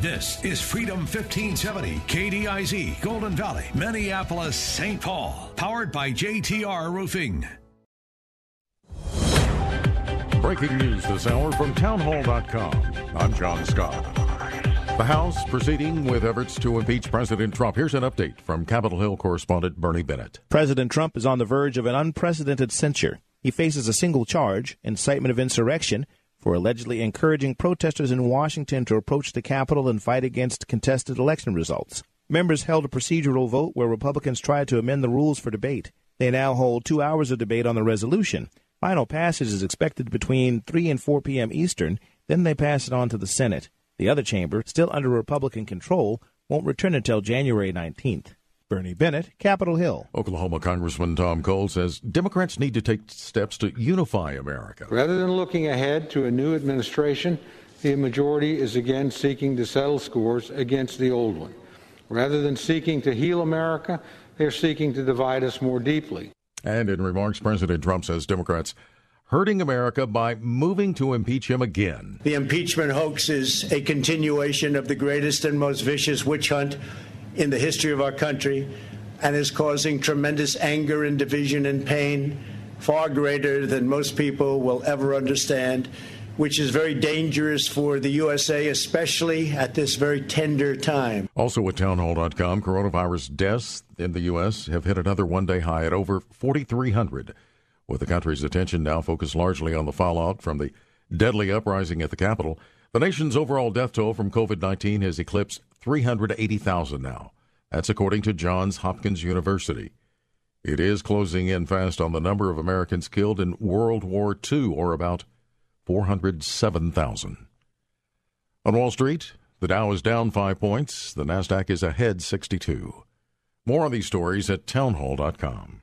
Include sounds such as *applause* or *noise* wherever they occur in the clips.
This is Freedom 1570, KDIZ, Golden Valley, Minneapolis, St. Paul. Powered by JTR Roofing. Breaking news this hour from townhall.com. I'm John Scott. The House proceeding with efforts to impeach President Trump. Here's an update from Capitol Hill correspondent Bernie Bennett. President Trump is on the verge of an unprecedented censure. He faces a single charge, incitement of insurrection, for allegedly encouraging protesters in Washington to approach the Capitol and fight against contested election results. Members held a procedural vote where Republicans tried to amend the rules for debate. They now hold two hours of debate on the resolution. Final passage is expected between 3 and 4 p.m. Eastern, then they pass it on to the Senate. The other chamber, still under Republican control, won't return until January 19th. Bernie Bennett, Capitol Hill. Oklahoma Congressman Tom Cole says Democrats need to take steps to unify America. Rather than looking ahead to a new administration, the majority is again seeking to settle scores against the old one. Rather than seeking to heal America, they're seeking to divide us more deeply. And in remarks, President Trump says Democrats hurting America by moving to impeach him again. The impeachment hoax is a continuation of the greatest and most vicious witch hunt in the history of our country and is causing tremendous anger and division and pain, far greater than most people will ever understand, which is very dangerous for the USA, especially at this very tender time. Also at townhall.com, coronavirus deaths in the U.S. have hit another one day high at over 4,300, with the country's attention now focused largely on the fallout from the deadly uprising at the Capitol. The nation's overall death toll from COVID 19 has eclipsed 380,000 now. That's according to Johns Hopkins University. It is closing in fast on the number of Americans killed in World War II, or about 407,000. On Wall Street, the Dow is down five points, the NASDAQ is ahead 62. More on these stories at townhall.com.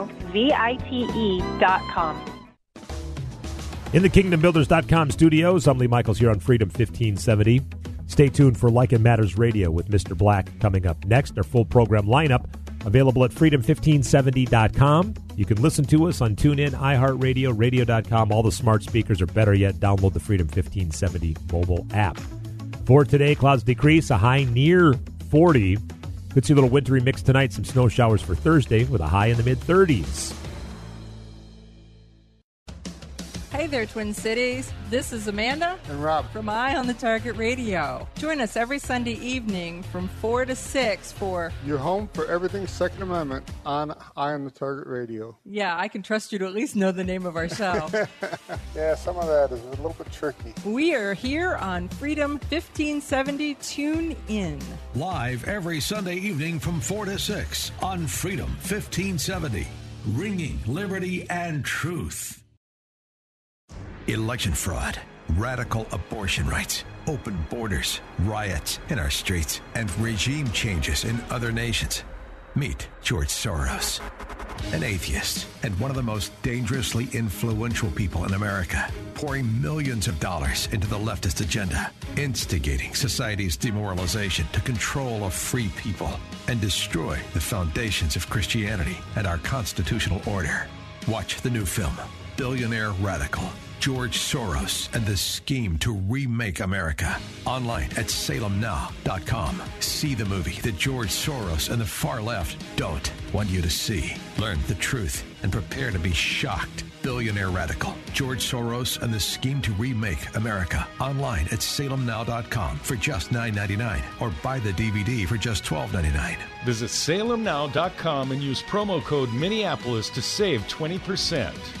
D-I-N-O-V-I-T-E dot com. In the KingdomBuilders.com studios, I'm Lee Michaels here on Freedom 1570. Stay tuned for Like It Matters Radio with Mr. Black coming up next. Our full program lineup available at freedom1570.com. You can listen to us on TuneIn, iHeartRadio, radio.com, all the smart speakers, or better yet, download the Freedom 1570 mobile app. For today, clouds decrease, a high near 40. Could see a little wintry mix tonight, some snow showers for Thursday with a high in the mid 30s. There, Twin Cities. This is Amanda and Rob from Eye on the Target Radio. Join us every Sunday evening from 4 to 6 for Your home for everything Second Amendment on Eye on the Target Radio. Yeah, I can trust you to at least know the name of our show. *laughs* yeah, some of that is a little bit tricky. We are here on Freedom 1570. Tune in. Live every Sunday evening from 4 to 6 on Freedom 1570. Ringing liberty and truth. Election fraud, radical abortion rights, open borders, riots in our streets, and regime changes in other nations. Meet George Soros. an atheist, and one of the most dangerously influential people in America, pouring millions of dollars into the leftist agenda, instigating society's demoralization to control a free people and destroy the foundations of Christianity and our constitutional order. Watch the new film, Billionaire Radical. George Soros and the scheme to remake America. Online at salemnow.com. See the movie that George Soros and the far left don't want you to see. Learn the truth and prepare to be shocked. Billionaire Radical. George Soros and the scheme to remake America. Online at salemnow.com for just $9.99 or buy the DVD for just $12.99. Visit salemnow.com and use promo code Minneapolis to save 20%.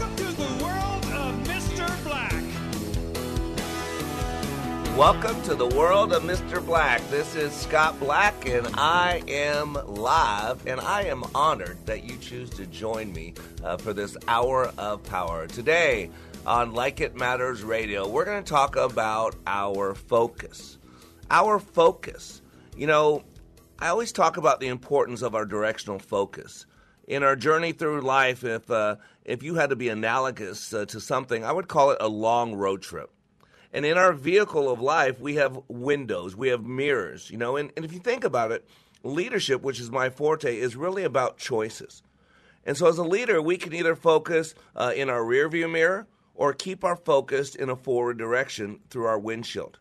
Welcome to the world of Mr. Black. This is Scott Black, and I am live, and I am honored that you choose to join me uh, for this hour of power. Today on Like It Matters Radio, we're going to talk about our focus. Our focus. You know, I always talk about the importance of our directional focus. In our journey through life, if, uh, if you had to be analogous uh, to something, I would call it a long road trip. And in our vehicle of life, we have windows, we have mirrors, you know. And, and if you think about it, leadership, which is my forte, is really about choices. And so, as a leader, we can either focus uh, in our rearview mirror or keep our focus in a forward direction through our windshield.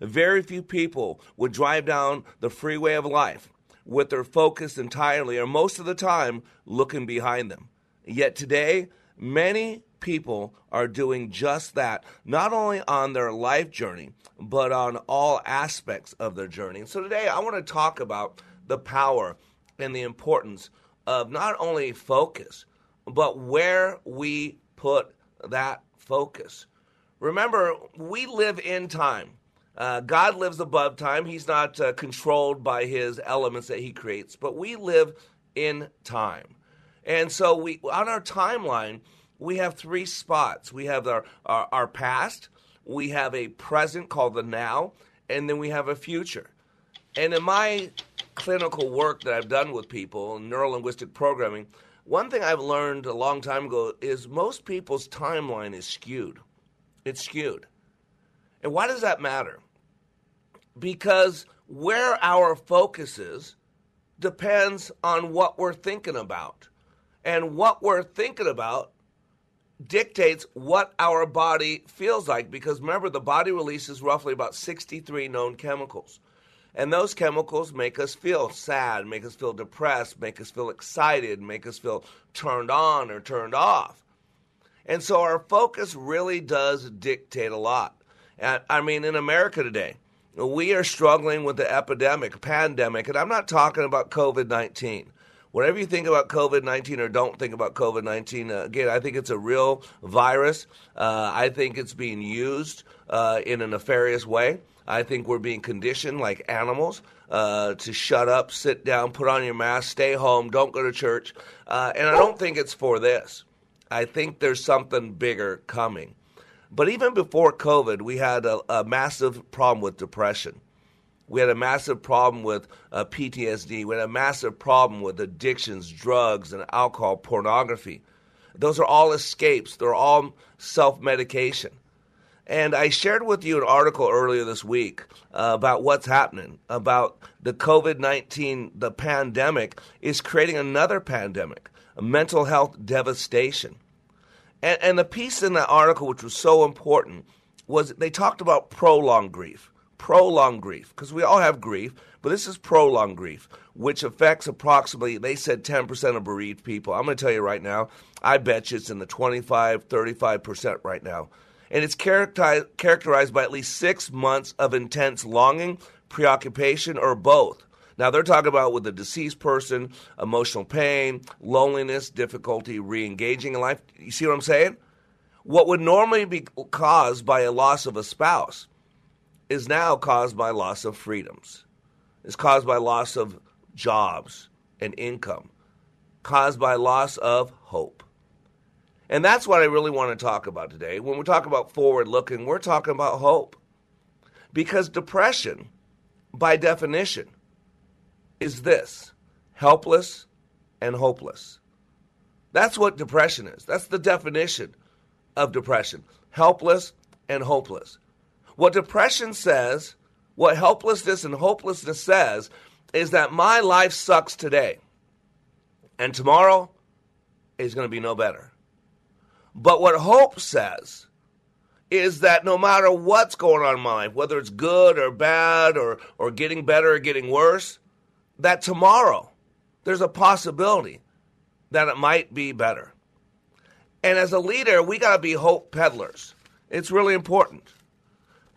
Very few people would drive down the freeway of life with their focus entirely, or most of the time, looking behind them. Yet today, many people are doing just that, not only on their life journey, but on all aspects of their journey. So today I want to talk about the power and the importance of not only focus, but where we put that focus. Remember, we live in time. Uh, God lives above time. He's not uh, controlled by his elements that he creates, but we live in time. And so we on our timeline, we have three spots. We have our, our, our, past, we have a present called the now, and then we have a future. And in my clinical work that I've done with people neuro linguistic programming, one thing I've learned a long time ago is most people's timeline is skewed. It's skewed. And why does that matter? Because where our focus is depends on what we're thinking about. And what we're thinking about dictates what our body feels like because remember, the body releases roughly about 63 known chemicals. And those chemicals make us feel sad, make us feel depressed, make us feel excited, make us feel turned on or turned off. And so our focus really does dictate a lot. I mean, in America today, we are struggling with the epidemic, pandemic, and I'm not talking about COVID 19. Whatever you think about COVID 19 or don't think about COVID 19, uh, again, I think it's a real virus. Uh, I think it's being used uh, in a nefarious way. I think we're being conditioned like animals uh, to shut up, sit down, put on your mask, stay home, don't go to church. Uh, and I don't think it's for this. I think there's something bigger coming. But even before COVID, we had a, a massive problem with depression. We had a massive problem with uh, PTSD. We had a massive problem with addictions, drugs, and alcohol, pornography. Those are all escapes. They're all self medication. And I shared with you an article earlier this week uh, about what's happening, about the COVID 19, the pandemic is creating another pandemic, mental health devastation. And, and the piece in that article, which was so important, was they talked about prolonged grief prolonged grief, because we all have grief, but this is prolonged grief, which affects approximately, they said 10% of bereaved people. I'm going to tell you right now, I bet you it's in the 25, 35% right now. And it's characterized by at least six months of intense longing, preoccupation, or both, Now, they're talking about with a deceased person, emotional pain, loneliness, difficulty re engaging in life. You see what I'm saying? What would normally be caused by a loss of a spouse is now caused by loss of freedoms, is caused by loss of jobs and income, caused by loss of hope. And that's what I really want to talk about today. When we talk about forward looking, we're talking about hope. Because depression, by definition, is this helpless and hopeless. That's what depression is. That's the definition of depression helpless and hopeless. What depression says, what helplessness and hopelessness says, is that my life sucks today, and tomorrow is going to be no better. But what hope says is that no matter what's going on in my life, whether it's good or bad or, or getting better or getting worse, that tomorrow there's a possibility that it might be better. And as a leader, we got to be hope peddlers. It's really important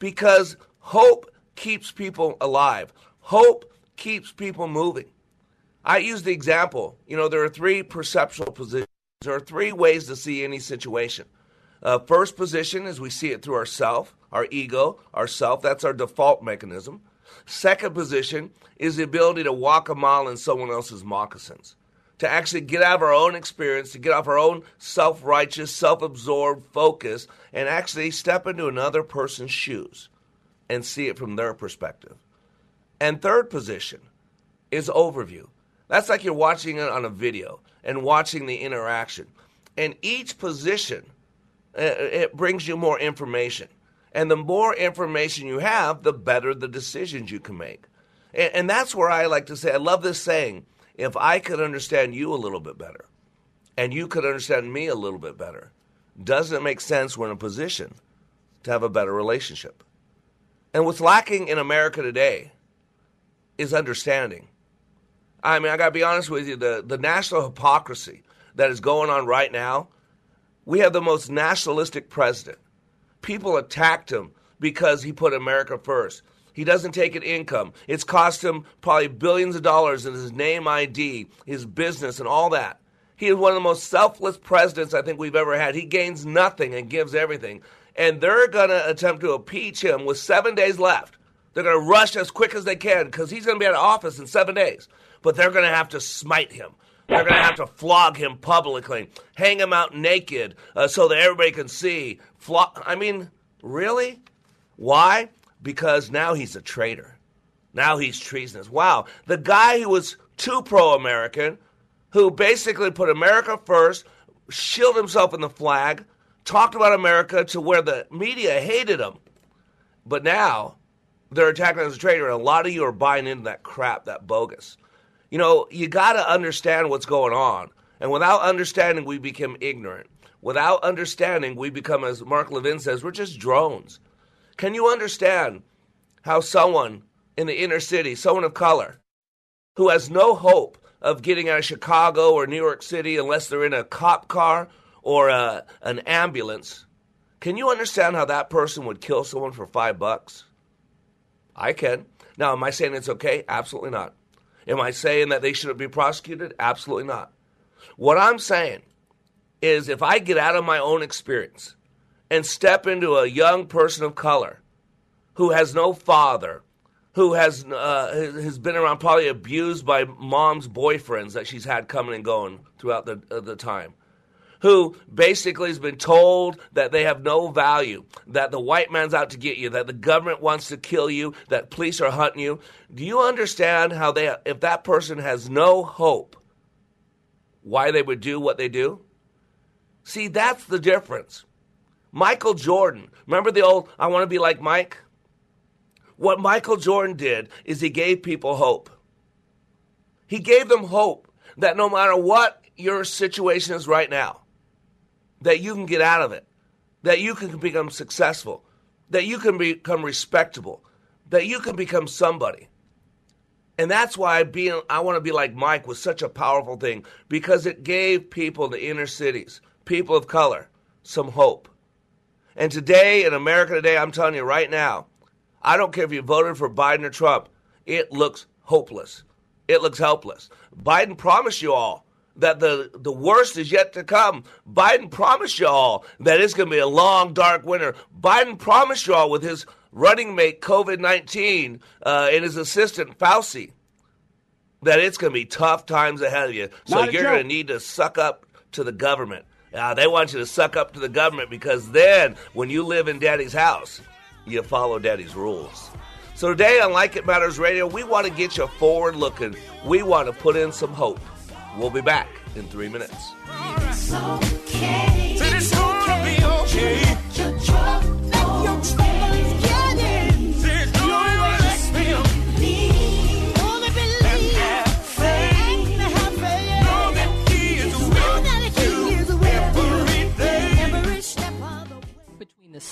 because hope keeps people alive. Hope keeps people moving. I use the example, you know, there are three perceptual positions. There are three ways to see any situation. Uh, first position is we see it through ourself, our ego, our self. That's our default mechanism. Second position is the ability to walk a mile in someone else's moccasins, to actually get out of our own experience, to get off our own self righteous, self absorbed focus, and actually step into another person's shoes and see it from their perspective. And third position is overview. That's like you're watching it on a video and watching the interaction. And each position, uh, it brings you more information. And the more information you have, the better the decisions you can make. And, and, that's where I like to say, I love this saying if I could understand you a little bit better, and you could understand me a little bit better, doesn't it make sense we're in a position to have a better relationship? And what's lacking in America today is understanding. I mean, I got to be honest with you, the, the national hypocrisy that is going on right now, we have the most nationalistic president people attacked him because he put America first. He doesn't take an income. It's cost him probably billions of dollars in his name ID, his business, and all that. He is one of the most selfless presidents I think we've ever had. He gains nothing and gives everything. And they're going to attempt to impeach him with seven days left. They're going to rush as quick as they can because he's going to be out of office in seven days. But they're going to have to smite him. They're going to have to flog him publicly, hang him out naked uh, so that everybody can see. Flog- I mean, really? Why? Because now he's a traitor. Now he's treasonous. Wow. The guy who was too pro American, who basically put America first, shielded himself in the flag, talked about America to where the media hated him. But now they're attacking him as a traitor, and a lot of you are buying into that crap, that bogus. You know, you got to understand what's going on. And without understanding, we become ignorant. Without understanding, we become, as Mark Levin says, we're just drones. Can you understand how someone in the inner city, someone of color, who has no hope of getting out of Chicago or New York City unless they're in a cop car or a, an ambulance, can you understand how that person would kill someone for five bucks? I can. Now, am I saying it's okay? Absolutely not. Am I saying that they shouldn't be prosecuted? Absolutely not. What I'm saying is if I get out of my own experience and step into a young person of color who has no father, who has uh, has been around probably abused by mom's boyfriends that she's had coming and going throughout the uh, the time, who basically has been told that they have no value, that the white man's out to get you, that the government wants to kill you, that police are hunting you. Do you understand how they, if that person has no hope, why they would do what they do? See, that's the difference. Michael Jordan, remember the old, I want to be like Mike? What Michael Jordan did is he gave people hope. He gave them hope that no matter what your situation is right now, that you can get out of it, that you can become successful, that you can become respectable, that you can become somebody. And that's why being I want to be like Mike was such a powerful thing because it gave people in the inner cities, people of color, some hope. And today in America today, I'm telling you right now, I don't care if you voted for Biden or Trump, it looks hopeless. it looks helpless. Biden promised you all that the, the worst is yet to come. Biden promised you all that it's going to be a long, dark winter. Biden promised you all with his running mate COVID 19 uh, and his assistant Fauci that it's going to be tough times ahead of you. So Not you're going to need to suck up to the government. Uh, they want you to suck up to the government because then when you live in daddy's house, you follow daddy's rules. So today on Like It Matters Radio, we want to get you forward looking. We want to put in some hope. We'll be back in three minutes.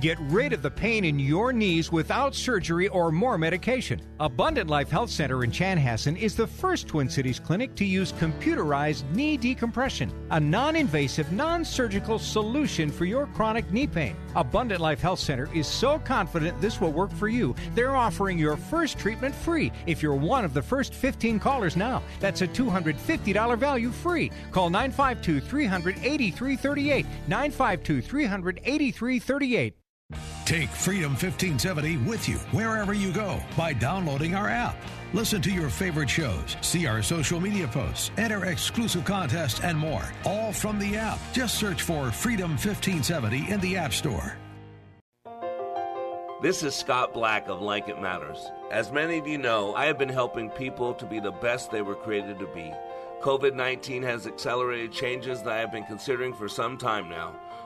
Get rid of the pain in your knees without surgery or more medication. Abundant Life Health Center in Chanhassen is the first Twin Cities clinic to use computerized knee decompression, a non invasive, non surgical solution for your chronic knee pain. Abundant Life Health Center is so confident this will work for you, they're offering your first treatment free if you're one of the first 15 callers now. That's a $250 value free. Call 952 300 8338. 952 300 8338. Take Freedom 1570 with you wherever you go by downloading our app. Listen to your favorite shows, see our social media posts, enter exclusive contests, and more, all from the app. Just search for Freedom 1570 in the App Store. This is Scott Black of Like It Matters. As many of you know, I have been helping people to be the best they were created to be. COVID 19 has accelerated changes that I have been considering for some time now.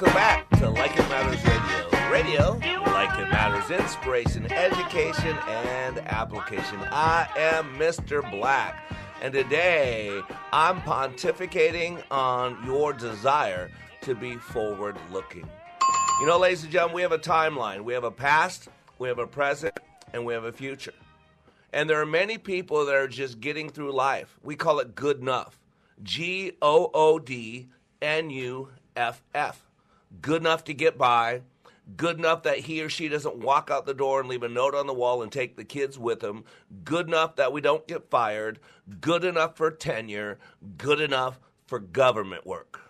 Welcome back to Like It Matters Radio. Radio, like it matters, inspiration, education, and application. I am Mr. Black, and today I'm pontificating on your desire to be forward looking. You know, ladies and gentlemen, we have a timeline. We have a past, we have a present, and we have a future. And there are many people that are just getting through life. We call it good enough. G O O D N U F F. Good enough to get by. Good enough that he or she doesn't walk out the door and leave a note on the wall and take the kids with them. Good enough that we don't get fired. Good enough for tenure. Good enough for government work.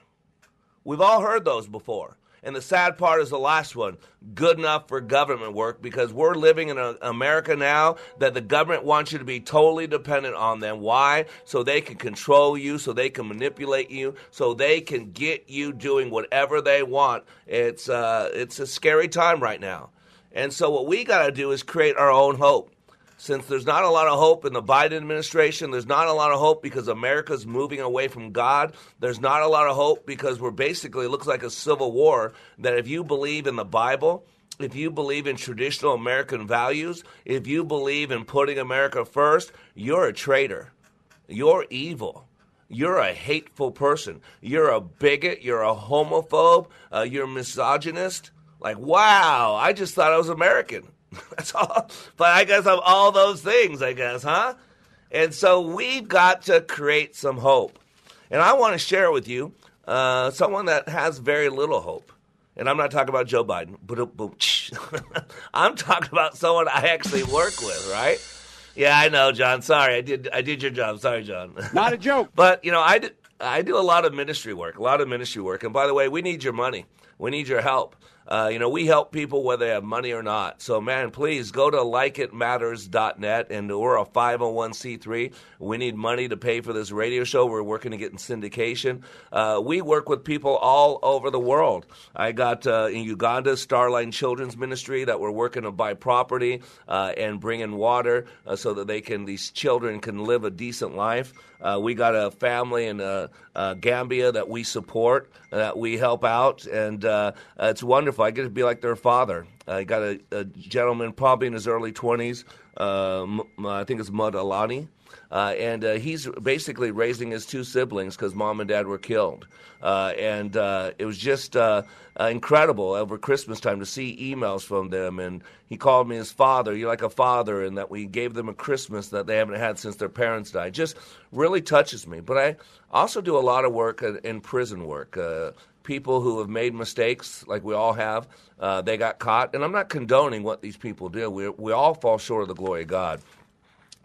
We've all heard those before. And the sad part is the last one good enough for government work because we're living in a, America now that the government wants you to be totally dependent on them. Why? So they can control you, so they can manipulate you, so they can get you doing whatever they want. It's, uh, it's a scary time right now. And so what we got to do is create our own hope since there's not a lot of hope in the Biden administration, there's not a lot of hope because America's moving away from God. There's not a lot of hope because we're basically, it looks like a civil war. That if you believe in the Bible, if you believe in traditional American values, if you believe in putting America first, you're a traitor. You're evil. You're a hateful person. You're a bigot. You're a homophobe. Uh, you're misogynist. Like, wow, I just thought I was American. *laughs* That's all. But I guess I'm all those things, I guess, huh? And so we've got to create some hope. And I want to share with you uh, someone that has very little hope. And I'm not talking about Joe Biden. *laughs* I'm talking about someone I actually work with, right? Yeah, I know, John. Sorry, I did. I did your job. Sorry, John. *laughs* Not a joke. but you know, I do, I do a lot of ministry work. A lot of ministry work. And by the way, we need your money. We need your help. Uh, you know, we help people whether they have money or not. So, man, please go to likeitmatters.net, and we're a 501c3. We need money to pay for this radio show. We're working to get in syndication. Uh, we work with people all over the world. I got uh, in Uganda, Starline Children's Ministry, that we're working to buy property uh, and bring in water uh, so that they can, these children can live a decent life. Uh, we got a family in uh, uh, Gambia that we support, that we help out, and uh, it's wonderful. I get to be like their father. I got a, a, gentleman probably in his early 20s, uh, I think it's Mud Alani. Uh, and uh, he's basically raising his two siblings because mom and dad were killed. Uh, and uh, it was just uh, incredible over Christmas time to see emails from them. And he called me his father. You're like a father, and that we gave them a Christmas that they haven't had since their parents died. Just really touches me. But I also do a lot of work in, in prison work people who have made mistakes, like we all have, uh, they got caught. And I'm not condoning what these people do. We, we all fall short of the glory of God.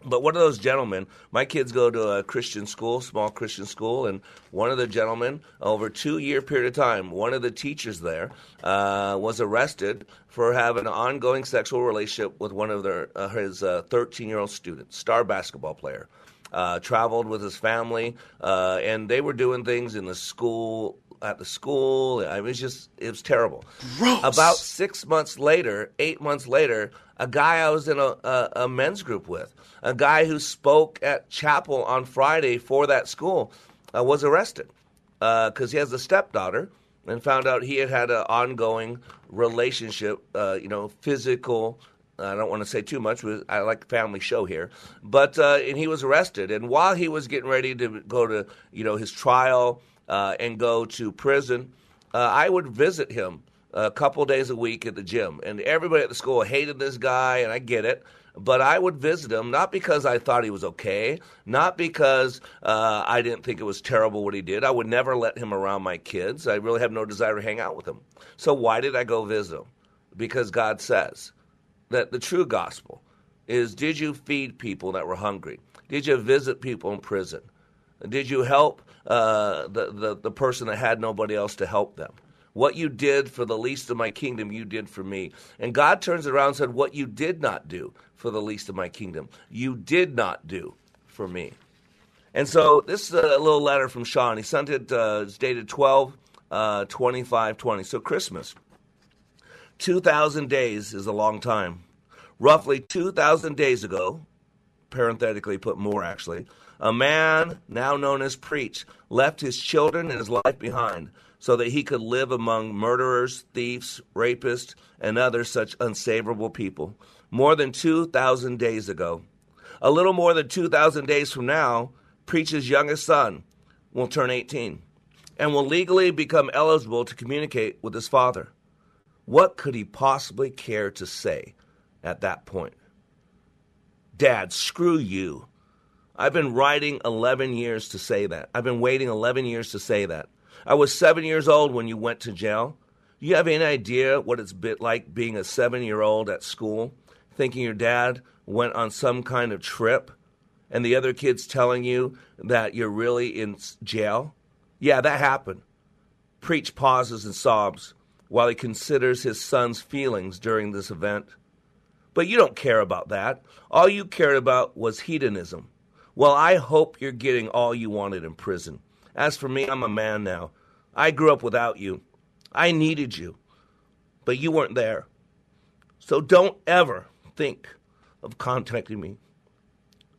But one of those gentlemen, my kids go to a Christian school, small Christian school, and one of the gentlemen, over two year period of time, one of the teachers there uh, was arrested for having an ongoing sexual relationship with one of their, uh, his 13 uh, year old students, star basketball player. Uh, traveled with his family, uh, and they were doing things in the school at the school. I was just it was terrible. Gross. About six months later, eight months later, a guy I was in a, a, a men's group with a guy who spoke at chapel on Friday for that school uh, was arrested because uh, he has a stepdaughter and found out he had had an ongoing relationship, uh, you know, physical. I don't want to say too much. I like family show here, but uh, and he was arrested. And while he was getting ready to go to you know his trial uh, and go to prison, uh, I would visit him a couple days a week at the gym. And everybody at the school hated this guy, and I get it but I would visit him not because I thought he was okay, not because uh, I didn't think it was terrible what he did. I would never let him around my kids. I really have no desire to hang out with him. So why did I go visit him? Because God says that the true gospel is did you feed people that were hungry? Did you visit people in prison? Did you help uh, the, the, the person that had nobody else to help them? What you did for the least of my kingdom, you did for me. And God turns around and said, What you did not do for the least of my kingdom, you did not do for me. And so this is a little letter from Sean. He sent it, uh, it's dated 12 uh, 25 20. So Christmas. 2,000 days is a long time. Roughly 2,000 days ago, parenthetically put more actually, a man now known as Preach left his children and his life behind so that he could live among murderers, thieves, rapists, and other such unsavourable people more than 2,000 days ago. A little more than 2,000 days from now, Preach's youngest son will turn 18 and will legally become eligible to communicate with his father. What could he possibly care to say at that point? Dad, screw you. I've been writing 11 years to say that. I've been waiting 11 years to say that. I was seven years old when you went to jail. You have any idea what it's been like being a seven year old at school, thinking your dad went on some kind of trip, and the other kids telling you that you're really in jail? Yeah, that happened. Preach pauses and sobs. while he considers his son's feelings during this event. But you don't care about that. All you cared about was hedonism. Well, I hope you're getting all you wanted in prison. As for me, I'm a man now. I grew up without you. I needed you, but you weren't there. So don't ever think of contacting me.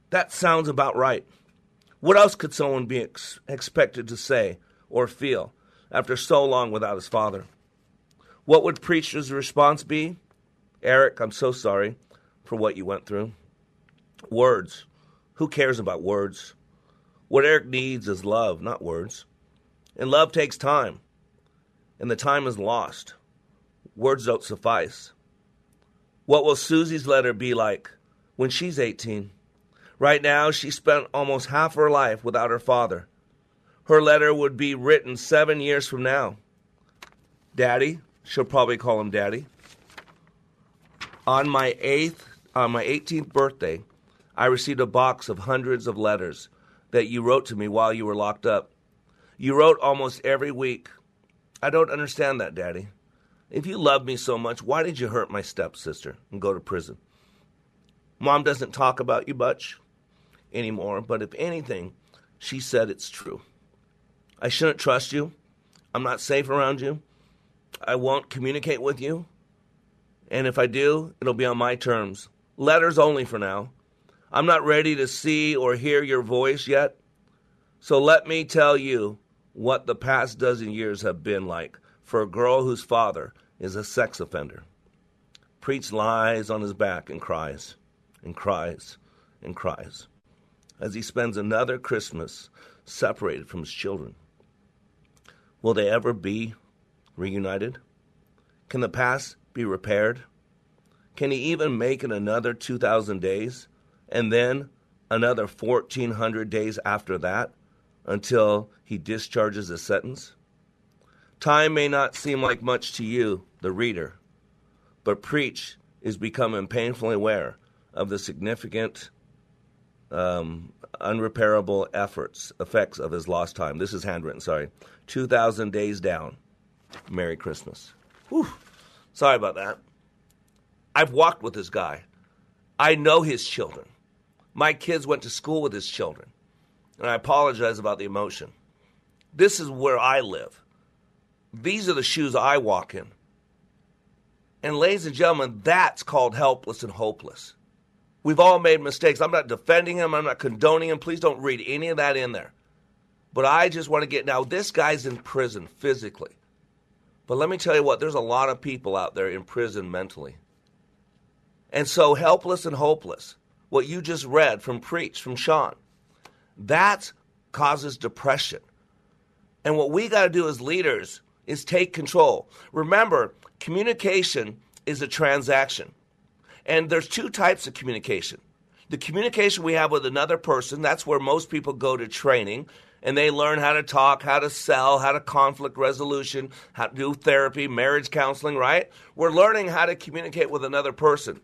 That sounds about right. What else could someone be ex- expected to say or feel after so long without his father? What would Preacher's response be? Eric, I'm so sorry for what you went through. Words. Who cares about words? What Eric needs is love, not words. And love takes time, and the time is lost. Words don't suffice. What will Susie's letter be like when she's 18? Right now, she spent almost half her life without her father. Her letter would be written seven years from now. Daddy, she'll probably call him Daddy. On my eighth, on my 18th birthday, I received a box of hundreds of letters that you wrote to me while you were locked up. You wrote almost every week. I don't understand that, Daddy. If you love me so much, why did you hurt my stepsister and go to prison? Mom doesn't talk about you much anymore, but if anything, she said it's true. I shouldn't trust you. I'm not safe around you. I won't communicate with you. And if I do, it'll be on my terms. Letters only for now. I'm not ready to see or hear your voice yet. So let me tell you what the past dozen years have been like for a girl whose father is a sex offender. Preach lies on his back and cries and cries and cries as he spends another Christmas separated from his children. Will they ever be reunited? Can the past be repaired? Can he even make it another 2,000 days and then another 1,400 days after that until he discharges his sentence? Time may not seem like much to you, the reader, but Preach is becoming painfully aware of the significant, um, unrepairable efforts, effects of his lost time. This is handwritten, sorry. 2,000 days down. Merry Christmas. Whew. Sorry about that. I've walked with this guy. I know his children. My kids went to school with his children. And I apologize about the emotion. This is where I live. These are the shoes I walk in. And, ladies and gentlemen, that's called helpless and hopeless. We've all made mistakes. I'm not defending him, I'm not condoning him. Please don't read any of that in there. But I just want to get now, this guy's in prison physically. But let me tell you what, there's a lot of people out there in prison mentally. And so, helpless and hopeless, what you just read from Preach, from Sean, that causes depression. And what we got to do as leaders is take control. Remember, communication is a transaction. And there's two types of communication. The communication we have with another person, that's where most people go to training and they learn how to talk, how to sell, how to conflict resolution, how to do therapy, marriage counseling, right? We're learning how to communicate with another person.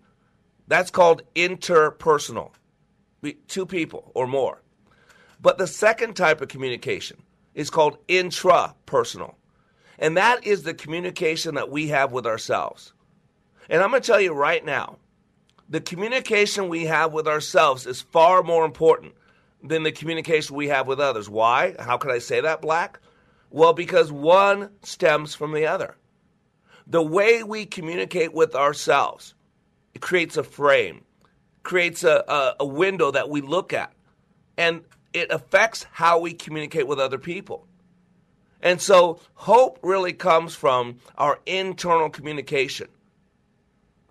That's called interpersonal. Two people or more. But the second type of communication is called intrapersonal. And that is the communication that we have with ourselves. And I'm going to tell you right now the communication we have with ourselves is far more important than the communication we have with others. Why? How can I say that, Black? Well, because one stems from the other. The way we communicate with ourselves it creates a frame, creates a, a, a window that we look at, and it affects how we communicate with other people. And so hope really comes from our internal communication.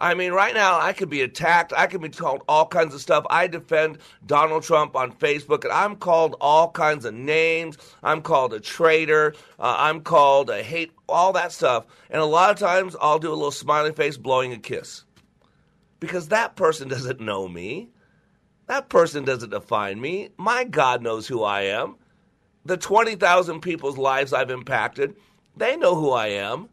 I mean, right now I could be attacked. I could be called all kinds of stuff. I defend Donald Trump on Facebook, and I'm called all kinds of names. I'm called a traitor. Uh, I'm called a hate, all that stuff. And a lot of times I'll do a little smiley face blowing a kiss because that person doesn't know me. That person doesn't define me. My God knows who I am. The 20,000 people's lives I've impacted, they know who I am.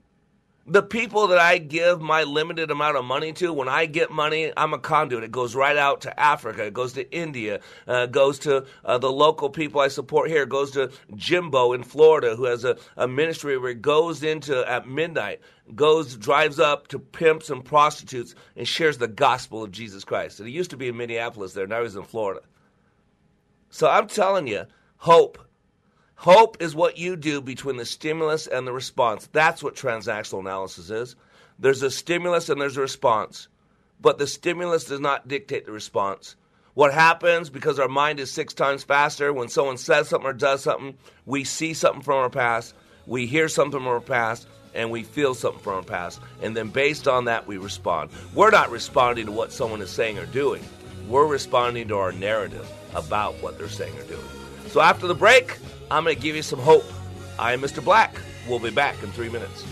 The people that I give my limited amount of money to, when I get money, I'm a conduit. It goes right out to Africa, it goes to India, uh, goes to uh, the local people I support here, it goes to Jimbo in Florida, who has a, a ministry where it goes into at midnight, goes, drives up to pimps and prostitutes and shares the gospel of Jesus Christ. And he used to be in Minneapolis there, now he's in Florida. So I'm telling you, hope Hope is what you do between the stimulus and the response. That's what transactional analysis is. There's a stimulus and there's a response, but the stimulus does not dictate the response. What happens because our mind is six times faster when someone says something or does something, we see something from our past, we hear something from our past, and we feel something from our past. And then based on that, we respond. We're not responding to what someone is saying or doing, we're responding to our narrative about what they're saying or doing. So after the break, I'm going to give you some hope. I am Mr. Black. We'll be back in three minutes.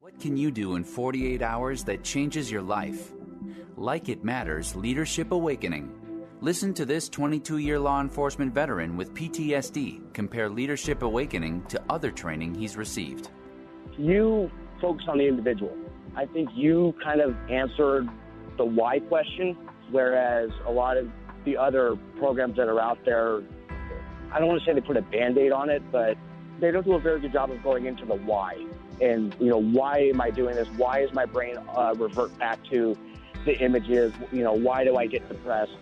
What can you do in 48 hours that changes your life? Like It Matters Leadership Awakening Listen to this 22 year law enforcement veteran with PTSD compare Leadership Awakening to other training he's received. You focus on the individual. I think you kind of answered the why question, whereas a lot of the other programs that are out there, I don't want to say they put a band aid on it, but they don't do a very good job of going into the why. And, you know, why am I doing this? Why is my brain uh, revert back to the images? You know, why do I get depressed?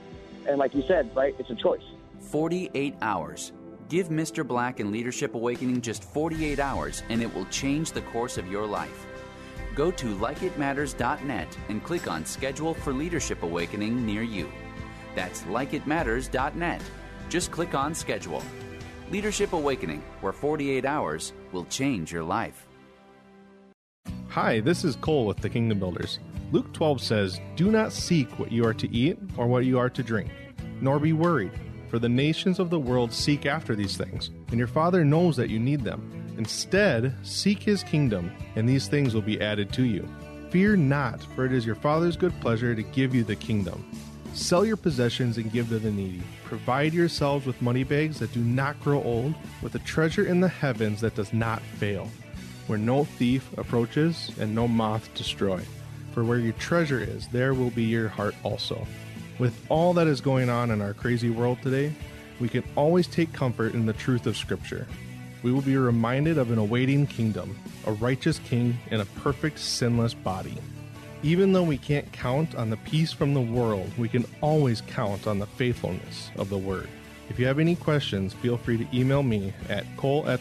And like you said, right, it's a choice. 48 hours. Give Mr. Black and Leadership Awakening just 48 hours, and it will change the course of your life. Go to likeitmatters.net and click on Schedule for Leadership Awakening near you. That's likeitmatters.net. Just click on Schedule. Leadership Awakening, where 48 hours will change your life. Hi, this is Cole with the Kingdom Builders. Luke 12 says, Do not seek what you are to eat or what you are to drink, nor be worried, for the nations of the world seek after these things, and your Father knows that you need them. Instead, seek his kingdom, and these things will be added to you. Fear not, for it is your Father's good pleasure to give you the kingdom. Sell your possessions and give to the needy. Provide yourselves with money bags that do not grow old, with a treasure in the heavens that does not fail, where no thief approaches and no moth destroy. For where your treasure is, there will be your heart also. With all that is going on in our crazy world today, we can always take comfort in the truth of Scripture. We will be reminded of an awaiting kingdom, a righteous king, and a perfect, sinless body. Even though we can't count on the peace from the world, we can always count on the faithfulness of the Word. If you have any questions, feel free to email me at cole at.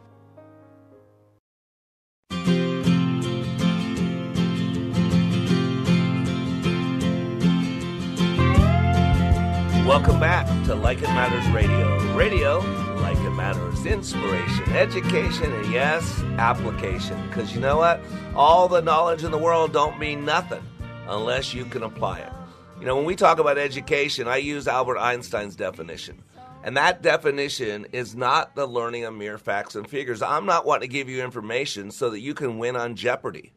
Welcome back to Like It Matters Radio. Radio, like it matters, inspiration, education, and yes, application. Because you know what? All the knowledge in the world don't mean nothing unless you can apply it. You know, when we talk about education, I use Albert Einstein's definition. And that definition is not the learning of mere facts and figures. I'm not wanting to give you information so that you can win on Jeopardy.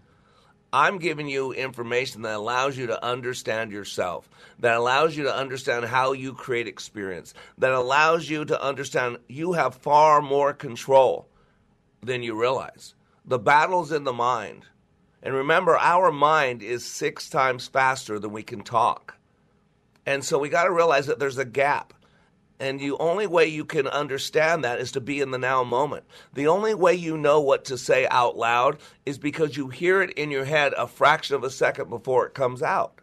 I'm giving you information that allows you to understand yourself, that allows you to understand how you create experience, that allows you to understand you have far more control than you realize. The battle's in the mind. And remember, our mind is six times faster than we can talk. And so we got to realize that there's a gap. And the only way you can understand that is to be in the now moment. The only way you know what to say out loud is because you hear it in your head a fraction of a second before it comes out.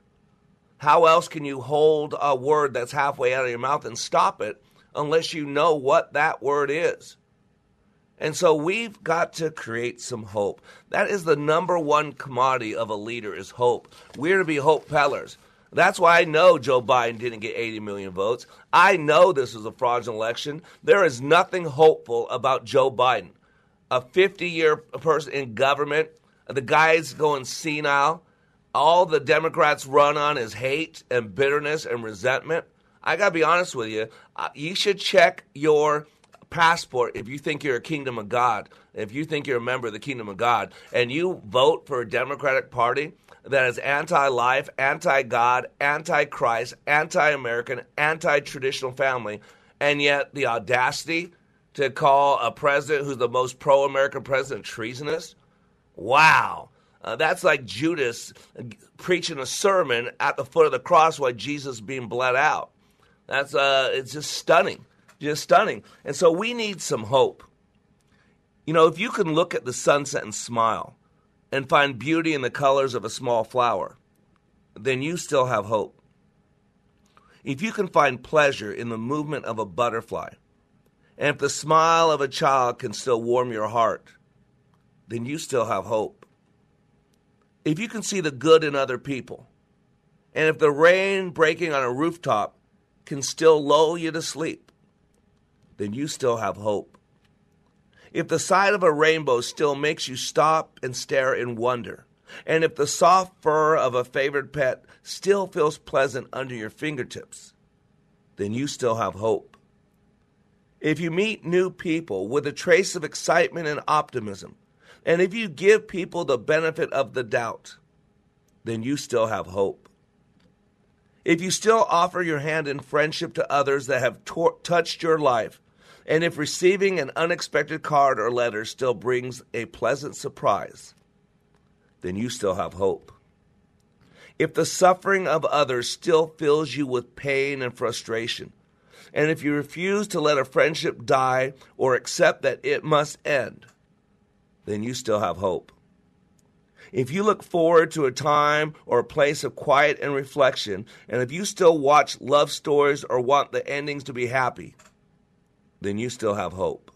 How else can you hold a word that's halfway out of your mouth and stop it unless you know what that word is? And so we've got to create some hope. That is the number one commodity of a leader is hope. We're to be hope pellers. That's why I know Joe Biden didn't get 80 million votes. I know this was a fraudulent election. There is nothing hopeful about Joe Biden. A 50 year person in government, the guy's going senile. All the Democrats run on is hate and bitterness and resentment. I got to be honest with you. Uh, you should check your passport if you think you're a kingdom of God, if you think you're a member of the kingdom of God, and you vote for a Democratic Party that is anti life, anti God, anti Christ, anti American, anti traditional family, and yet the audacity to call a president who's the most pro American president treasonous? Wow. Uh, that's like Judas preaching a sermon at the foot of the cross while Jesus being bled out. That's uh, it's just stunning just stunning. And so we need some hope. You know, if you can look at the sunset and smile and find beauty in the colors of a small flower, then you still have hope. If you can find pleasure in the movement of a butterfly, and if the smile of a child can still warm your heart, then you still have hope. If you can see the good in other people, and if the rain breaking on a rooftop can still lull you to sleep, then you still have hope. If the sight of a rainbow still makes you stop and stare in wonder, and if the soft fur of a favored pet still feels pleasant under your fingertips, then you still have hope. If you meet new people with a trace of excitement and optimism, and if you give people the benefit of the doubt, then you still have hope. If you still offer your hand in friendship to others that have touched your life and if receiving an unexpected card or letter still brings a pleasant surprise, then you still have hope. If the suffering of others still fills you with pain and frustration, and if you refuse to let a friendship die or accept that it must end, then you still have hope. If you look forward to a time or a place of quiet and reflection, and if you still watch love stories or want the endings to be happy, then you still have hope.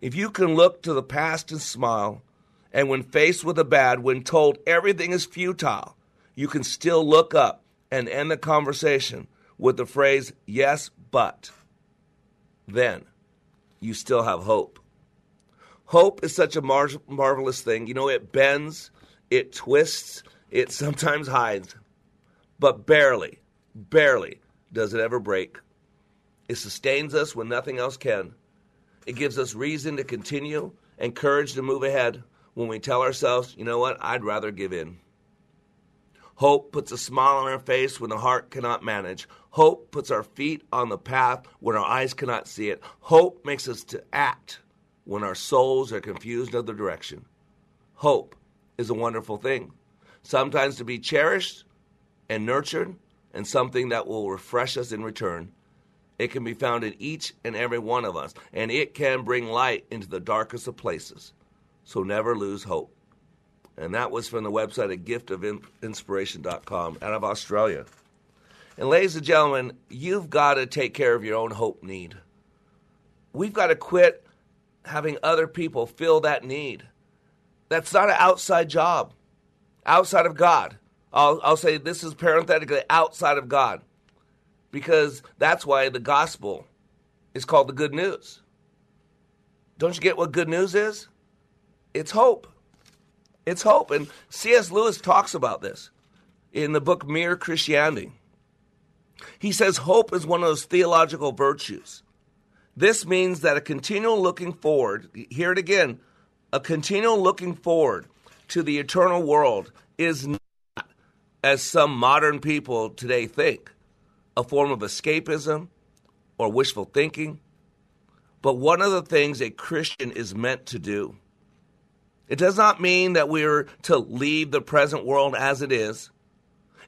If you can look to the past and smile, and when faced with a bad, when told everything is futile, you can still look up and end the conversation with the phrase, yes, but, then you still have hope. Hope is such a mar- marvelous thing. You know, it bends, it twists, it sometimes hides, but barely, barely does it ever break. It sustains us when nothing else can. It gives us reason to continue and courage to move ahead when we tell ourselves, you know what, I'd rather give in. Hope puts a smile on our face when the heart cannot manage. Hope puts our feet on the path when our eyes cannot see it. Hope makes us to act when our souls are confused of the direction. Hope is a wonderful thing, sometimes to be cherished and nurtured, and something that will refresh us in return. It can be found in each and every one of us, and it can bring light into the darkest of places. So never lose hope. And that was from the website at giftofinspiration.com out of Australia. And ladies and gentlemen, you've got to take care of your own hope need. We've got to quit having other people fill that need. That's not an outside job, outside of God. I'll, I'll say this is parenthetically outside of God because that's why the gospel is called the good news. Don't you get what good news is? It's hope. It's hope. And C.S. Lewis talks about this in the book Mere Christianity. He says hope is one of those theological virtues. This means that a continual looking forward, hear it again, a continual looking forward to the eternal world is not, as some modern people today think, a form of escapism or wishful thinking. but one of the things a Christian is meant to do. It does not mean that we're to leave the present world as it is.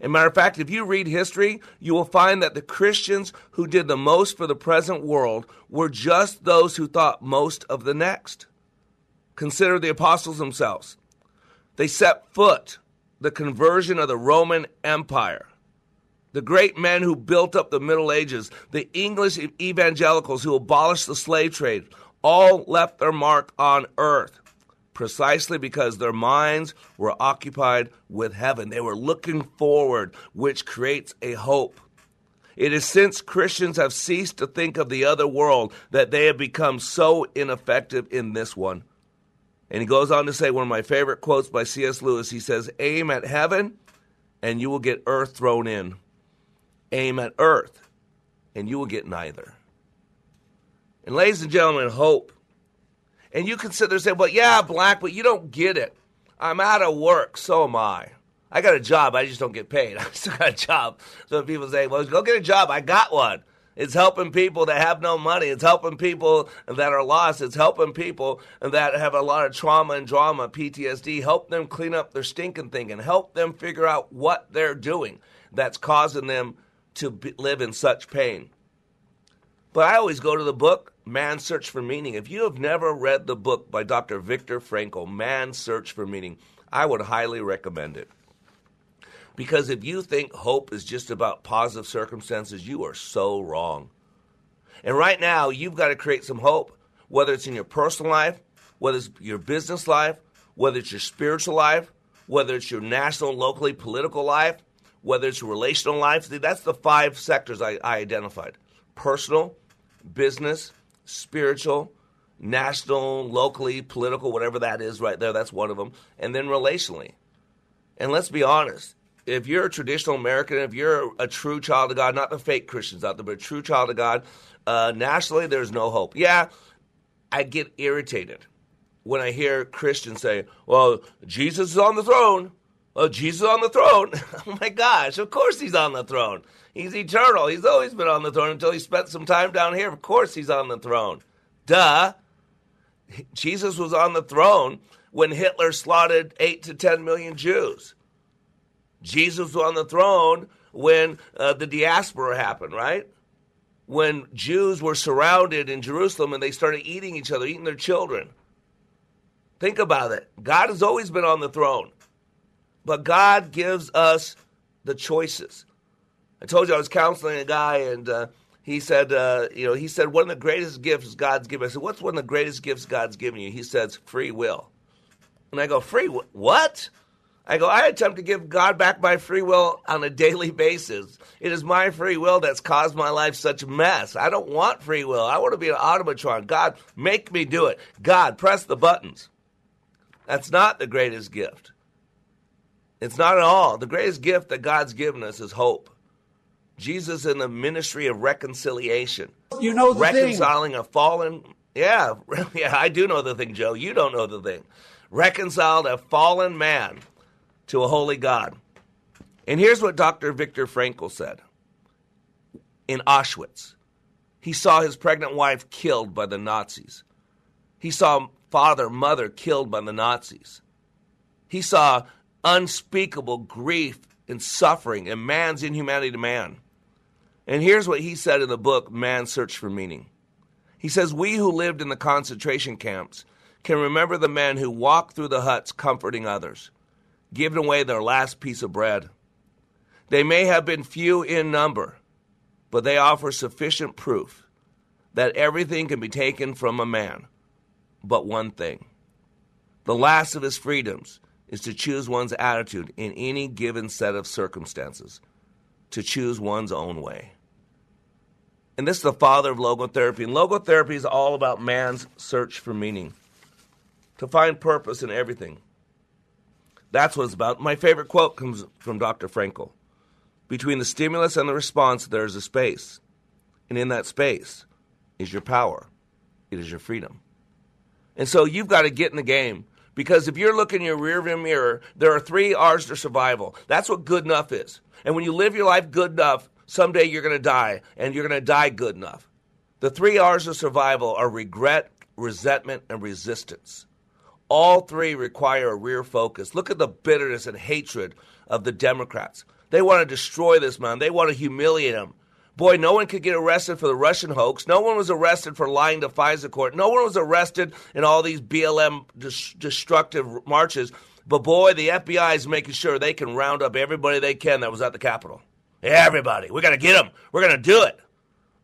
As a matter of fact, if you read history, you will find that the Christians who did the most for the present world were just those who thought most of the next. Consider the apostles themselves. They set foot the conversion of the Roman Empire. The great men who built up the Middle Ages, the English evangelicals who abolished the slave trade, all left their mark on earth precisely because their minds were occupied with heaven. They were looking forward, which creates a hope. It is since Christians have ceased to think of the other world that they have become so ineffective in this one. And he goes on to say one of my favorite quotes by C.S. Lewis. He says, Aim at heaven, and you will get earth thrown in. Aim at earth, and you will get neither. And, ladies and gentlemen, hope and you can sit there and say, well, yeah, black, but you don't get it. I'm out of work. So am I. I got a job. I just don't get paid. *laughs* I still got a job. So people say, well, go get a job. I got one. It's helping people that have no money. It's helping people that are lost. It's helping people that have a lot of trauma and drama, PTSD. Help them clean up their stinking thinking. Help them figure out what they're doing that's causing them to be, live in such pain. But I always go to the book Man's Search for Meaning. If you have never read the book by Dr. Viktor Frankl, Man's Search for Meaning, I would highly recommend it. Because if you think hope is just about positive circumstances, you are so wrong. And right now, you've got to create some hope, whether it's in your personal life, whether it's your business life, whether it's your spiritual life, whether it's your national, locally political life, whether it's relational life. That's the five sectors I, I identified personal, business, spiritual, national, locally, political, whatever that is right there. That's one of them. And then relationally. And let's be honest. If you're a traditional American, if you're a true child of God, not the fake Christians out there, but a true child of God, uh, nationally, there's no hope. Yeah, I get irritated when I hear Christians say, well, Jesus is on the throne. Oh, Jesus on the throne. *laughs* oh my gosh, of course he's on the throne. He's eternal. He's always been on the throne until he spent some time down here. Of course, he's on the throne. Duh. Jesus was on the throne when Hitler slaughtered 8 to 10 million Jews. Jesus was on the throne when uh, the diaspora happened, right? When Jews were surrounded in Jerusalem and they started eating each other, eating their children. Think about it. God has always been on the throne, but God gives us the choices. I told you I was counseling a guy, and uh, he said, uh, you know, he said one of the greatest gifts God's given. I said, what's one of the greatest gifts God's given you? He says, free will. And I go, free what? I go, I attempt to give God back my free will on a daily *laughs* basis. It is my free will that's caused my life such mess. I don't want free will. I want to be an automatron. God, make me do it. God, press the buttons. That's not the greatest gift. It's not at all. The greatest gift that God's given us is hope. Jesus in the ministry of reconciliation. You know the reconciling thing. a fallen. Yeah, *laughs* yeah, I do know the thing, Joe. You don't know the thing. Reconciled a fallen man to a holy God. And here's what Dr. Viktor Frankl said in Auschwitz. He saw his pregnant wife killed by the Nazis. He saw father, mother killed by the Nazis. He saw unspeakable grief and suffering and man's inhumanity to man. And here's what he said in the book, Man's Search for Meaning. He says, We who lived in the concentration camps can remember the men who walked through the huts comforting others, giving away their last piece of bread. They may have been few in number, but they offer sufficient proof that everything can be taken from a man but one thing. The last of his freedoms is to choose one's attitude in any given set of circumstances, to choose one's own way. And this is the father of logotherapy. And logotherapy is all about man's search for meaning, to find purpose in everything. That's what it's about. My favorite quote comes from Dr. Frankl. Between the stimulus and the response, there is a space. And in that space is your power, it is your freedom. And so you've got to get in the game. Because if you're looking in your rearview mirror, there are three R's to survival. That's what good enough is. And when you live your life good enough, someday you're going to die, and you're going to die good enough. The three R's of survival are regret, resentment, and resistance. All three require a rear focus. Look at the bitterness and hatred of the Democrats. They want to destroy this man, they want to humiliate him. Boy, no one could get arrested for the Russian hoax. No one was arrested for lying to FISA court. No one was arrested in all these BLM destructive marches. But boy, the FBI is making sure they can round up everybody they can that was at the Capitol. Everybody. We're going to get them. We're going to do it.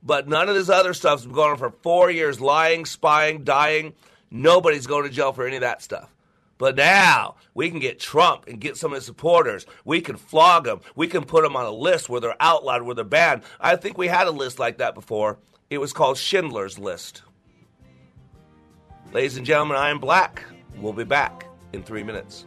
But none of this other stuff's been going on for four years lying, spying, dying. Nobody's going to jail for any of that stuff. But now we can get Trump and get some of his supporters. We can flog them. We can put them on a list where they're outlawed, where they're banned. I think we had a list like that before. It was called Schindler's List. Ladies and gentlemen, I am Black. We'll be back in three minutes.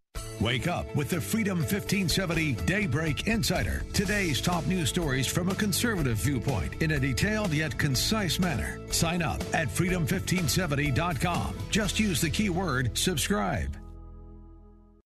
Wake up with the Freedom 1570 Daybreak Insider. Today's top news stories from a conservative viewpoint in a detailed yet concise manner. Sign up at freedom1570.com. Just use the keyword subscribe.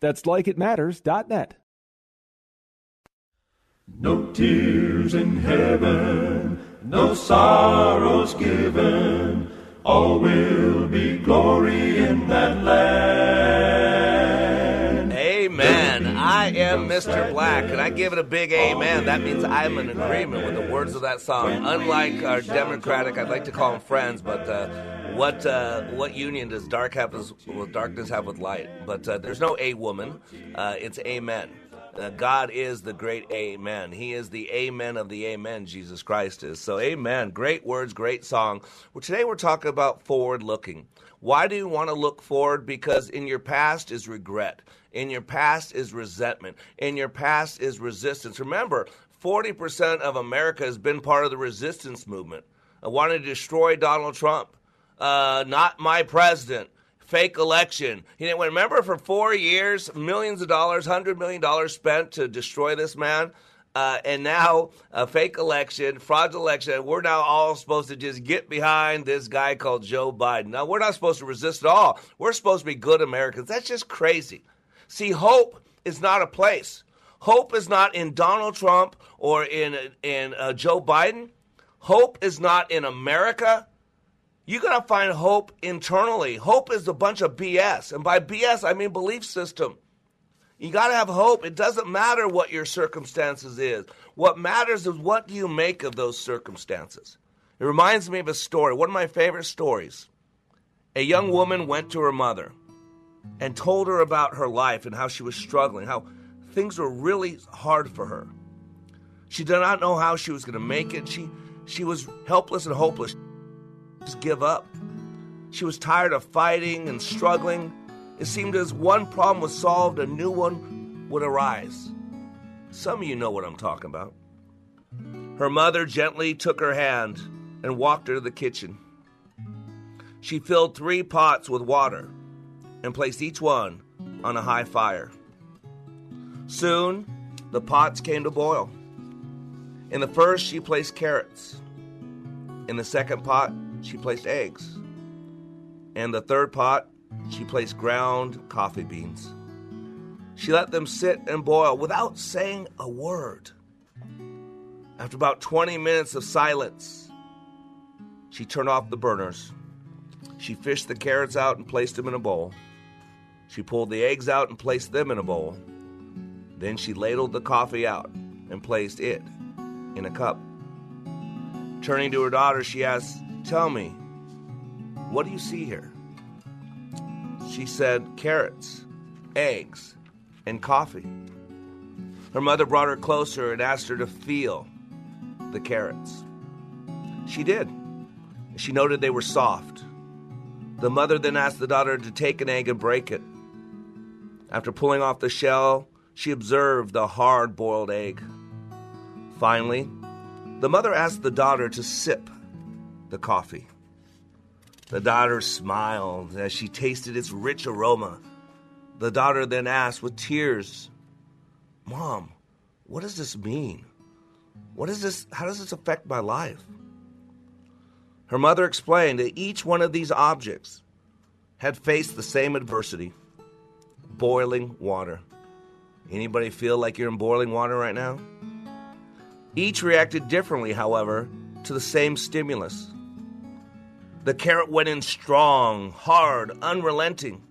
That's likeitmatters.net. No tears in heaven, no sorrows given. All will be glory in that land. Amen. I am Mr. Black, and I give it a big amen. That means I'm in agreement with the words of that song. Unlike our Democratic, I'd like to call them friends, but uh, what uh, what union does dark have with darkness have with light? But uh, there's no a woman. Uh, it's amen. Uh, God is the great Amen. He is the Amen of the Amen, Jesus Christ is. So, Amen. Great words, great song. Well, today we're talking about forward looking. Why do you want to look forward? Because in your past is regret. In your past is resentment. In your past is resistance. Remember, 40% of America has been part of the resistance movement. I to destroy Donald Trump. Uh, not my president fake election. He didn't remember for four years, millions of dollars, hundred million dollars spent to destroy this man. Uh, and now a fake election, fraudulent election. We're now all supposed to just get behind this guy called Joe Biden. Now we're not supposed to resist at all. We're supposed to be good Americans. That's just crazy. See, hope is not a place. Hope is not in Donald Trump or in in uh, Joe Biden. Hope is not in America. You got to find hope internally. Hope is a bunch of BS. And by BS, I mean belief system. You got to have hope. It doesn't matter what your circumstances is. What matters is what do you make of those circumstances. It reminds me of a story, one of my favorite stories. A young woman went to her mother and told her about her life and how she was struggling, how things were really hard for her. She did not know how she was going to make it. She she was helpless and hopeless just give up. She was tired of fighting and struggling. It seemed as one problem was solved, a new one would arise. Some of you know what I'm talking about. Her mother gently took her hand and walked her to the kitchen. She filled three pots with water and placed each one on a high fire. Soon, the pots came to boil. In the first, she placed carrots. In the second pot, she placed eggs. In the third pot, she placed ground coffee beans. She let them sit and boil without saying a word. After about 20 minutes of silence, she turned off the burners. She fished the carrots out and placed them in a bowl. She pulled the eggs out and placed them in a bowl. Then she ladled the coffee out and placed it in a cup. Turning to her daughter, she asked, Tell me, what do you see here? She said, Carrots, eggs, and coffee. Her mother brought her closer and asked her to feel the carrots. She did. She noted they were soft. The mother then asked the daughter to take an egg and break it. After pulling off the shell, she observed the hard boiled egg. Finally, the mother asked the daughter to sip the coffee. The daughter smiled as she tasted its rich aroma. The daughter then asked with tears, Mom, what does this mean? What is this? How does this affect my life? Her mother explained that each one of these objects had faced the same adversity boiling water. Anybody feel like you're in boiling water right now? Each reacted differently, however, to the same stimulus. The carrot went in strong, hard, unrelenting.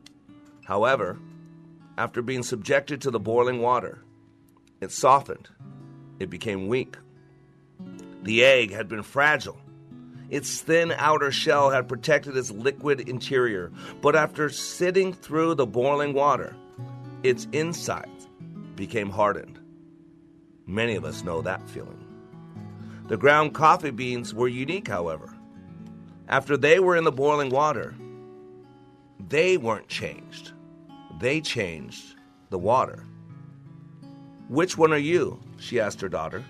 However, after being subjected to the boiling water, it softened. It became weak. The egg had been fragile. Its thin outer shell had protected its liquid interior, but after sitting through the boiling water, its insides became hardened. Many of us know that feeling. The ground coffee beans were unique, however. After they were in the boiling water, they weren't changed. They changed the water. Which one are you? She asked her daughter.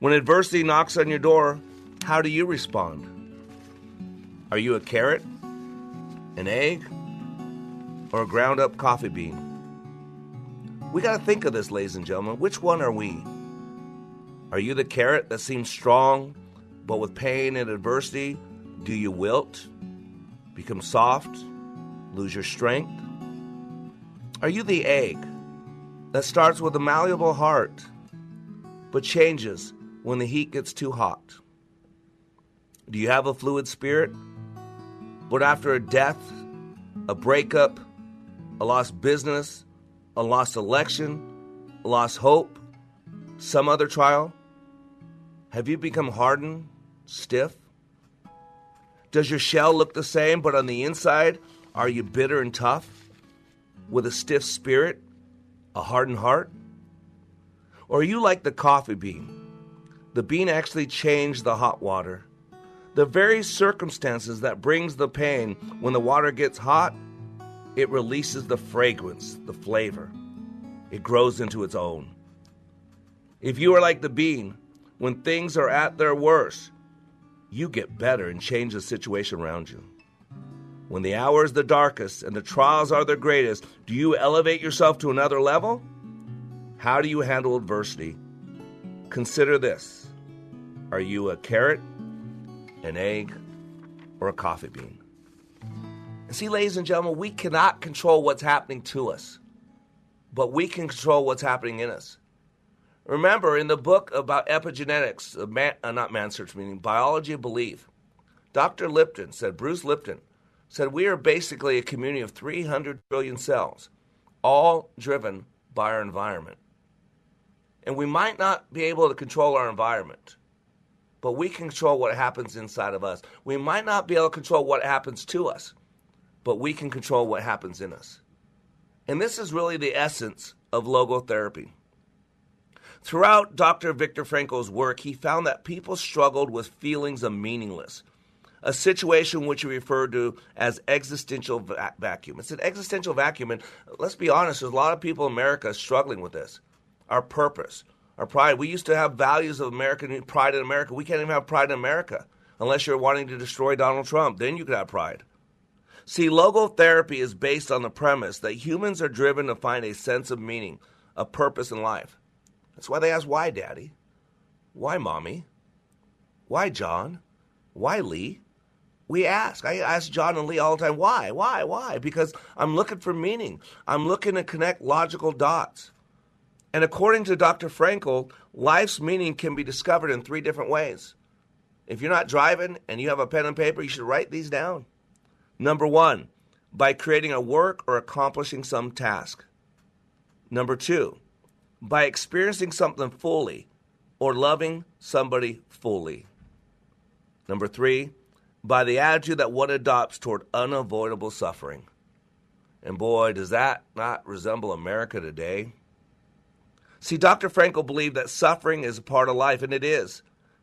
When adversity knocks on your door, how do you respond? Are you a carrot, an egg, or a ground up coffee bean? We got to think of this, ladies and gentlemen. Which one are we? Are you the carrot that seems strong but with pain and adversity, do you wilt, become soft, lose your strength? Are you the egg that starts with a malleable heart but changes when the heat gets too hot? Do you have a fluid spirit, but after a death, a breakup, a lost business, a lost election, a lost hope, some other trial? Have you become hardened stiff? Does your shell look the same, but on the inside, are you bitter and tough with a stiff spirit? A hardened heart? Or are you like the coffee bean? The bean actually changed the hot water. The very circumstances that brings the pain when the water gets hot, it releases the fragrance, the flavor. It grows into its own. If you are like the bean, when things are at their worst, you get better and change the situation around you. When the hour is the darkest and the trials are the greatest, do you elevate yourself to another level? How do you handle adversity? Consider this Are you a carrot, an egg, or a coffee bean? And see, ladies and gentlemen, we cannot control what's happening to us, but we can control what's happening in us. Remember, in the book about epigenetics, uh, man, uh, not man search meaning biology of belief, Dr. Lipton said, Bruce Lipton said, we are basically a community of 300 billion cells, all driven by our environment. And we might not be able to control our environment, but we can control what happens inside of us. We might not be able to control what happens to us, but we can control what happens in us. And this is really the essence of logotherapy. Throughout Dr. Viktor Frankl's work, he found that people struggled with feelings of meaningless, a situation which he referred to as existential va- vacuum. It's an existential vacuum, and let's be honest, there's a lot of people in America struggling with this. Our purpose, our pride. We used to have values of American pride in America. We can't even have pride in America unless you're wanting to destroy Donald Trump. Then you could have pride. See, logotherapy is based on the premise that humans are driven to find a sense of meaning, a purpose in life. That's why they ask, why, Daddy? Why, Mommy? Why, John? Why, Lee? We ask. I ask John and Lee all the time, why, why, why? Because I'm looking for meaning. I'm looking to connect logical dots. And according to Dr. Frankl, life's meaning can be discovered in three different ways. If you're not driving and you have a pen and paper, you should write these down. Number one, by creating a work or accomplishing some task. Number two, by experiencing something fully or loving somebody fully. Number three, by the attitude that one adopts toward unavoidable suffering. And boy, does that not resemble America today? See, Dr. Frankl believed that suffering is a part of life, and it is.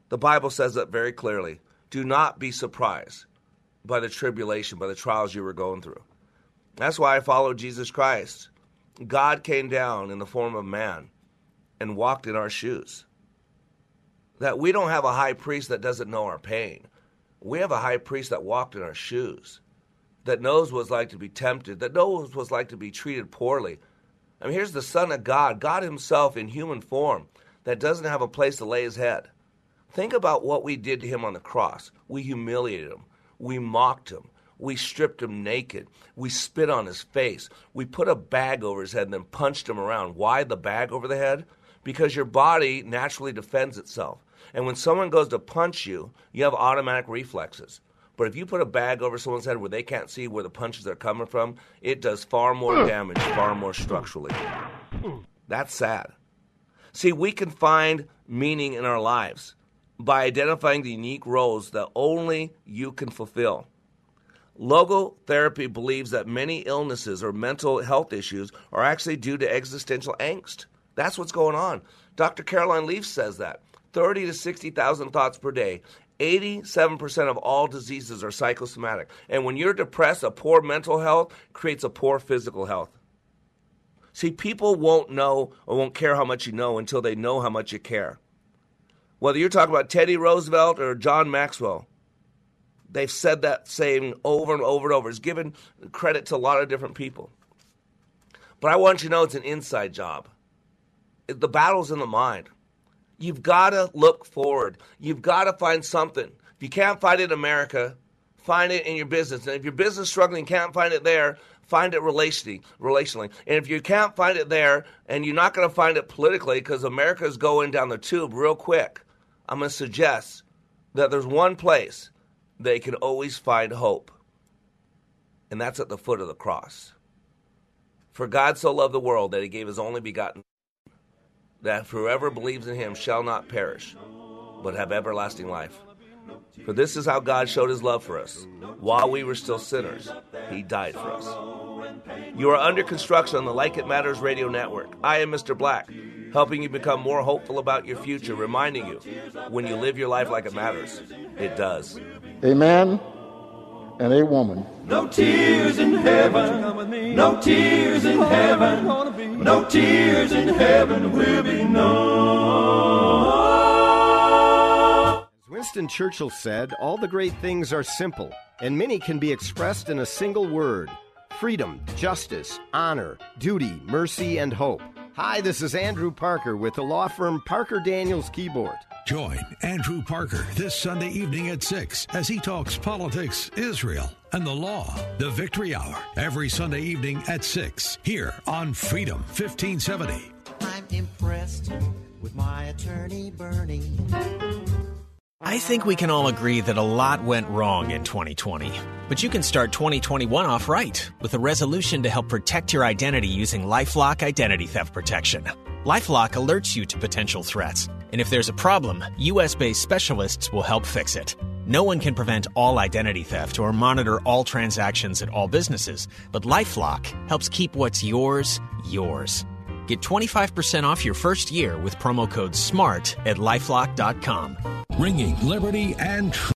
The Bible says that very clearly. Do not be surprised by the tribulation, by the trials you were going through. That's why I follow Jesus Christ. God came down in the form of man and walked in our shoes. That we don't have a high priest that doesn't know our pain. We have a high priest that walked in our shoes, that knows what it's like to be tempted, that knows what it's like to be treated poorly. I mean, here's the Son of God, God Himself in human form, that doesn't have a place to lay His head. Think about what we did to Him on the cross. We humiliated Him, we mocked Him, we stripped Him naked, we spit on His face, we put a bag over His head and then punched Him around. Why the bag over the head? Because your body naturally defends itself. And when someone goes to punch you, you have automatic reflexes. But if you put a bag over someone's head where they can't see where the punches are coming from, it does far more hmm. damage, far more structurally. That's sad. See, we can find meaning in our lives by identifying the unique roles that only you can fulfill. Logotherapy believes that many illnesses or mental health issues are actually due to existential angst. That's what's going on. Dr. Caroline Leaf says that. 30 to 60,000 thoughts per day. 87% of all diseases are psychosomatic. And when you're depressed, a poor mental health creates a poor physical health. See, people won't know or won't care how much you know until they know how much you care. Whether you're talking about Teddy Roosevelt or John Maxwell, they've said that saying over and over and over. It's given credit to a lot of different people. But I want you to know it's an inside job. The battle's in the mind. You've got to look forward. You've got to find something. If you can't find it in America, find it in your business. And if your business is struggling, can't find it there, find it relationally. Relationally, and if you can't find it there, and you're not going to find it politically because America is going down the tube real quick, I'm going to suggest that there's one place they can always find hope, and that's at the foot of the cross. For God so loved the world that He gave His only begotten Son, that whoever believes in him shall not perish, but have everlasting life. For this is how God showed his love for us. While we were still sinners, he died for us. You are under construction on the Like It Matters radio network. I am Mr. Black, helping you become more hopeful about your future, reminding you when you live your life like it matters, it does. A man and a woman. No tears in heaven. No tears in heaven. No tears in heaven will be known. As Winston Churchill said, all the great things are simple, and many can be expressed in a single word freedom, justice, honor, duty, mercy, and hope. Hi, this is Andrew Parker with the law firm Parker Daniels Kibort. Join Andrew Parker this Sunday evening at 6 as he talks politics, Israel, and the law. The Victory Hour, every Sunday evening at 6, here on Freedom 1570. I'm impressed with my attorney, Bernie. I think we can all agree that a lot went wrong in 2020. But you can start 2021 off right with a resolution to help protect your identity using Lifelock Identity Theft Protection. Lifelock alerts you to potential threats, and if there's a problem, US based specialists will help fix it. No one can prevent all identity theft or monitor all transactions at all businesses, but Lifelock helps keep what's yours, yours. Get 25% off your first year with promo code SMART at lifelock.com. Ringing liberty and.